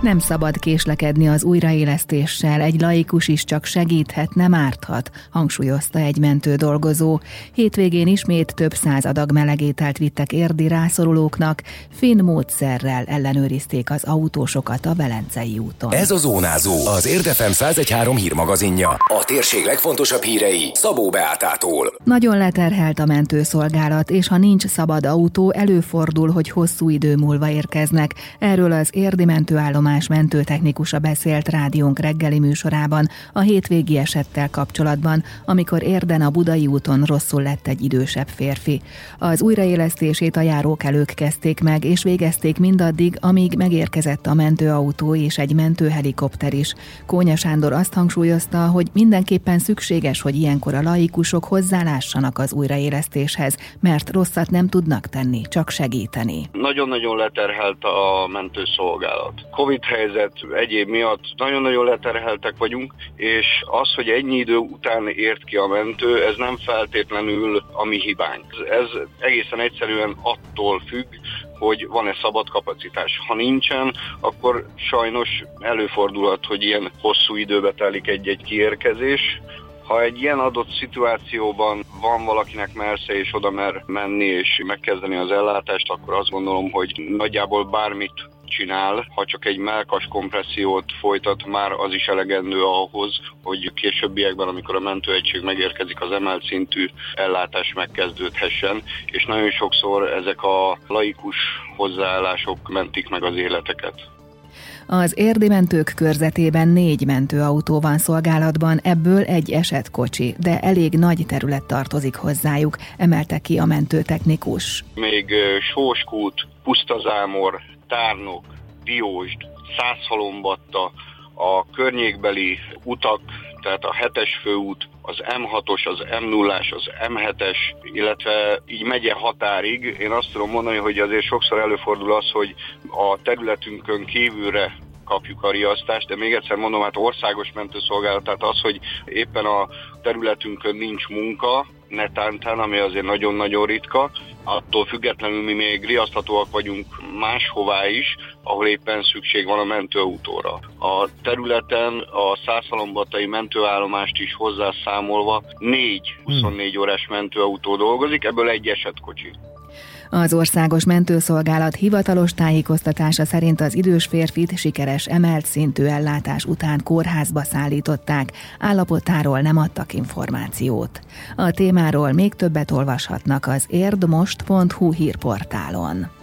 Nem szabad késlekedni az újraélesztéssel, egy laikus is csak segíthet, nem árthat, hangsúlyozta egy mentő dolgozó. Hétvégén ismét több száz adag melegételt vittek érdi rászorulóknak, finn módszerrel ellenőrizték az autósokat a Velencei úton. Ez a Zónázó, az Érdefem 1013 hírmagazinja. A térség legfontosabb hírei Szabó Beátától. Nagyon leterhelt a mentőszolgálat, és ha nincs szabad autó, előfordul, hogy hosszú idő múlva érkeznek. Erről az érdi mentőállomás Tamás mentőtechnikusa beszélt rádiónk reggeli műsorában a hétvégi esettel kapcsolatban, amikor érden a Budai úton rosszul lett egy idősebb férfi. Az újraélesztését a járókelők kezdték meg, és végezték mindaddig, amíg megérkezett a mentőautó és egy mentőhelikopter is. Kónya Sándor azt hangsúlyozta, hogy mindenképpen szükséges, hogy ilyenkor a laikusok hozzálássanak az újraélesztéshez, mert rosszat nem tudnak tenni, csak segíteni. Nagyon-nagyon leterhelt a mentőszolgálat. Covid Covid helyzet egyéb miatt nagyon-nagyon leterheltek vagyunk, és az, hogy ennyi idő után ért ki a mentő, ez nem feltétlenül a mi hibánk. Ez egészen egyszerűen attól függ, hogy van-e szabad kapacitás. Ha nincsen, akkor sajnos előfordulhat, hogy ilyen hosszú időbe telik egy-egy kiérkezés, ha egy ilyen adott szituációban van valakinek mersze és oda mer menni és megkezdeni az ellátást, akkor azt gondolom, hogy nagyjából bármit csinál, ha csak egy melkas kompressziót folytat, már az is elegendő ahhoz, hogy későbbiekben, amikor a mentőegység megérkezik, az emelt szintű ellátás megkezdődhessen, és nagyon sokszor ezek a laikus hozzáállások mentik meg az életeket. Az érdi mentők körzetében négy mentőautó van szolgálatban, ebből egy esetkocsi, de elég nagy terület tartozik hozzájuk, emelte ki a mentőtechnikus. Még Sóskút, Pusztazámor, Tárnok, Diósd, Százhalombatta, a környékbeli utak, tehát a 7-es főút, az M6-os, az M0-as, az M7-es, illetve így megye határig. Én azt tudom mondani, hogy azért sokszor előfordul az, hogy a területünkön kívülre kapjuk a riasztást, de még egyszer mondom, hát országos mentőszolgálat, tehát az, hogy éppen a területünkön nincs munka, netántán, ami azért nagyon-nagyon ritka, attól függetlenül mi még riaszthatóak vagyunk máshová is, ahol éppen szükség van a mentőautóra. A területen a százhalombatai mentőállomást is hozzászámolva négy 24 órás mentőautó dolgozik, ebből egy esetkocsi. Az országos mentőszolgálat hivatalos tájékoztatása szerint az idős férfit sikeres emelt szintű ellátás után kórházba szállították, állapotáról nem adtak információt. A témáról még többet olvashatnak az érdmost.hu hírportálon.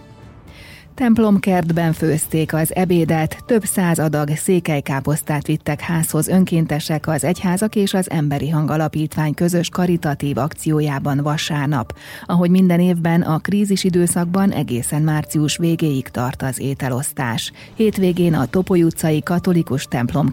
Templomkertben főzték az ebédet, több száz adag székelykáposztát vittek házhoz önkéntesek az Egyházak és az Emberi Hang Alapítvány közös karitatív akciójában vasárnap. Ahogy minden évben a krízis időszakban egészen március végéig tart az ételosztás. Hétvégén a Topoly utcai katolikus templom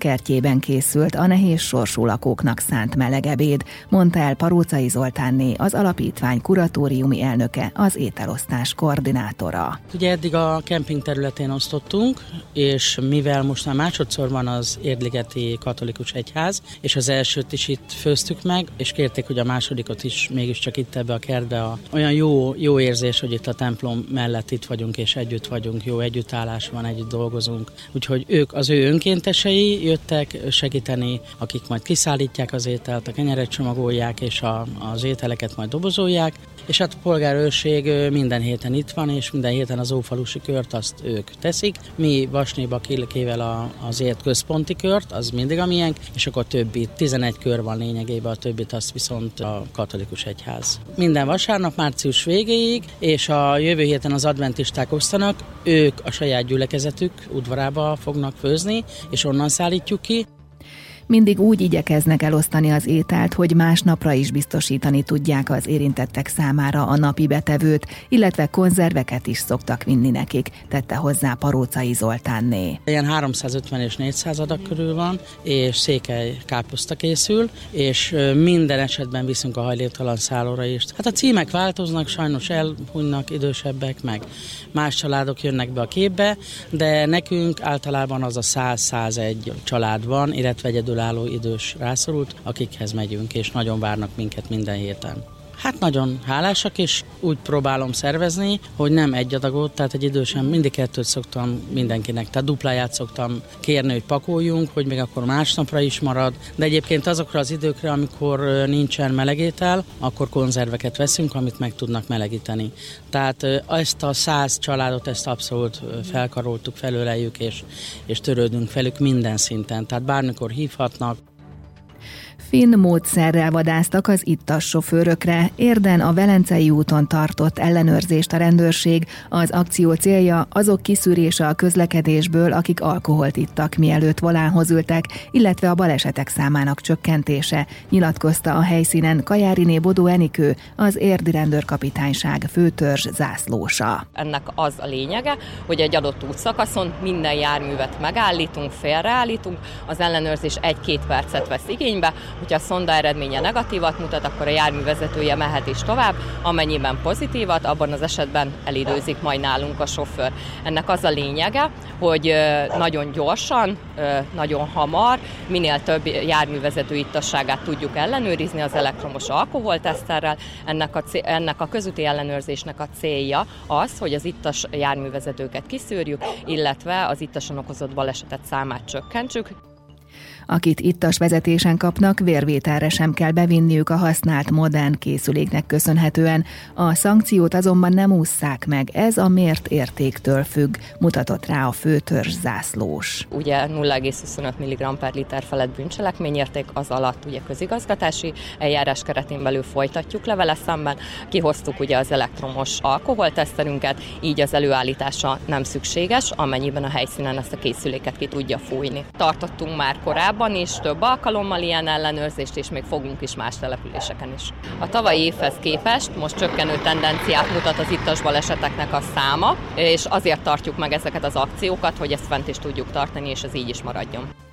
készült a nehéz sorsú lakóknak szánt melegebéd, mondta el Parócai Zoltánné, az alapítvány kuratóriumi elnöke, az ételosztás koordinátora. Ugye eddig a a kemping területén osztottunk, és mivel most már másodszor van az Érdligeti Katolikus Egyház, és az elsőt is itt főztük meg, és kérték, hogy a másodikot is mégiscsak itt ebbe a kertbe. A, olyan jó, jó érzés, hogy itt a templom mellett itt vagyunk, és együtt vagyunk, jó együttállás van, együtt dolgozunk. Úgyhogy ők, az ő önkéntesei jöttek segíteni, akik majd kiszállítják az ételt, a kenyeret csomagolják, és a, az ételeket majd dobozolják, és hát a polgárőrség minden héten itt van, és minden héten az ófalusi kört azt ők teszik. Mi Vasnéba Kilkével a, azért központi kört, az mindig a miénk, és akkor többi, 11 kör van lényegében, a többit azt viszont a katolikus egyház. Minden vasárnap március végéig, és a jövő héten az adventisták osztanak, ők a saját gyülekezetük udvarába fognak főzni, és onnan szállítjuk ki. Mindig úgy igyekeznek elosztani az ételt, hogy másnapra is biztosítani tudják az érintettek számára a napi betevőt, illetve konzerveket is szoktak vinni nekik, tette hozzá Parócai Zoltánné. Ilyen 350 és 400 adag körül van, és székely káposzta készül, és minden esetben viszünk a hajléktalan szállóra is. Hát a címek változnak, sajnos elhunynak idősebbek, meg más családok jönnek be a képbe, de nekünk általában az a 100-101 család van, illetve egyedül kívülálló idős rászorult, akikhez megyünk, és nagyon várnak minket minden héten. Hát nagyon hálásak, és úgy próbálom szervezni, hogy nem egy adagot, tehát egy idősen mindig kettőt szoktam mindenkinek, tehát dupláját szoktam kérni, hogy pakoljunk, hogy még akkor másnapra is marad, de egyébként azokra az időkre, amikor nincsen melegétel, akkor konzerveket veszünk, amit meg tudnak melegíteni. Tehát ezt a száz családot, ezt abszolút felkaroltuk, felöleljük, és, és törődünk velük minden szinten. Tehát bármikor hívhatnak, Finn módszerrel vadáztak az ittas sofőrökre. Érden a Velencei úton tartott ellenőrzést a rendőrség. Az akció célja azok kiszűrése a közlekedésből, akik alkoholt ittak, mielőtt volánhoz ültek, illetve a balesetek számának csökkentése, nyilatkozta a helyszínen Kajáriné Bodó Enikő, az érdi rendőrkapitányság főtörzs zászlósa. Ennek az a lényege, hogy egy adott útszakaszon minden járművet megállítunk, félreállítunk, az ellenőrzés egy-két percet vesz igénybe, Hogyha a szonda eredménye negatívat mutat, akkor a jármű vezetője mehet is tovább, amennyiben pozitívat, abban az esetben elidőzik majd nálunk a sofőr. Ennek az a lényege, hogy nagyon gyorsan, nagyon hamar, minél több járművezető ittasságát tudjuk ellenőrizni az elektromos alkoholteszterrel. Ennek a, ennek a közúti ellenőrzésnek a célja az, hogy az ittas járművezetőket kiszűrjük, illetve az ittasan okozott balesetet számát csökkentsük. Akit ittas vezetésen kapnak, vérvételre sem kell bevinniük a használt modern készüléknek köszönhetően. A szankciót azonban nem ússzák meg, ez a mért értéktől függ, mutatott rá a főtörzs zászlós. Ugye 0,25 mg per liter felett bűncselekményérték, az alatt ugye közigazgatási eljárás keretén belül folytatjuk le vele szemben. Kihoztuk ugye az elektromos alkoholteszterünket, így az előállítása nem szükséges, amennyiben a helyszínen ezt a készüléket ki tudja fújni. Tartottunk már korábban is több alkalommal ilyen ellenőrzést, és még fogunk is más településeken is. A tavalyi évhez képest most csökkenő tendenciát mutat az ittas baleseteknek a száma, és azért tartjuk meg ezeket az akciókat, hogy ezt fent is tudjuk tartani, és ez így is maradjon.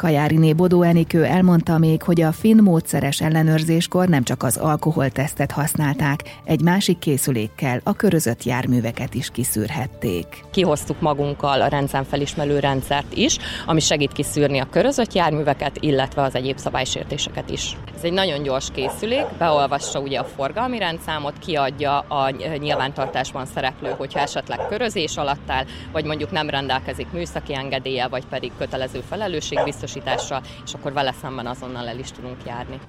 Kajáriné Bodó Enikő elmondta még, hogy a finn módszeres ellenőrzéskor nem csak az alkoholtesztet használták, egy másik készülékkel a körözött járműveket is kiszűrhették. Kihoztuk magunkkal a rendszámfelismerő rendszert is, ami segít kiszűrni a körözött járműveket, illetve az egyéb szabálysértéseket is. Ez egy nagyon gyors készülék, beolvassa ugye a forgalmi rendszámot, kiadja a nyilvántartásban szereplő, hogyha esetleg körözés alatt áll, vagy mondjuk nem rendelkezik műszaki engedélye, vagy pedig kötelező felelősségbiztosítás, biztosítással, és akkor vele szemben azonnal el is tudunk járni.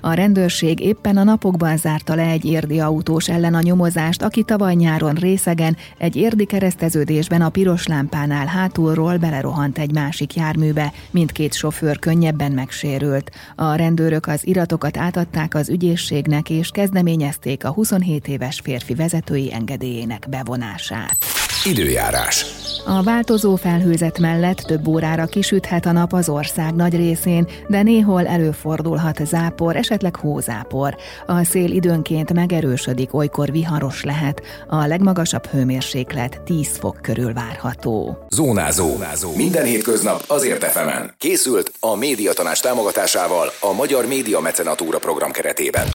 A rendőrség éppen a napokban zárta le egy érdi autós ellen a nyomozást, aki tavaly nyáron részegen egy érdi kereszteződésben a piros lámpánál hátulról belerohant egy másik járműbe, mindkét sofőr könnyebben megsérült. A rendőrök az iratokat átadták az ügyészségnek és kezdeményezték a 27 éves férfi vezetői engedélyének bevonását. Időjárás. A változó felhőzet mellett több órára kisüthet a nap az ország nagy részén, de néhol előfordulhat zápor, esetleg hózápor. A szél időnként megerősödik, olykor viharos lehet. A legmagasabb hőmérséklet 10 fok körül várható. Zónázó. Zónázó. Minden hétköznap azért efemen. Készült a médiatanás támogatásával a Magyar Média Mecenatúra program keretében.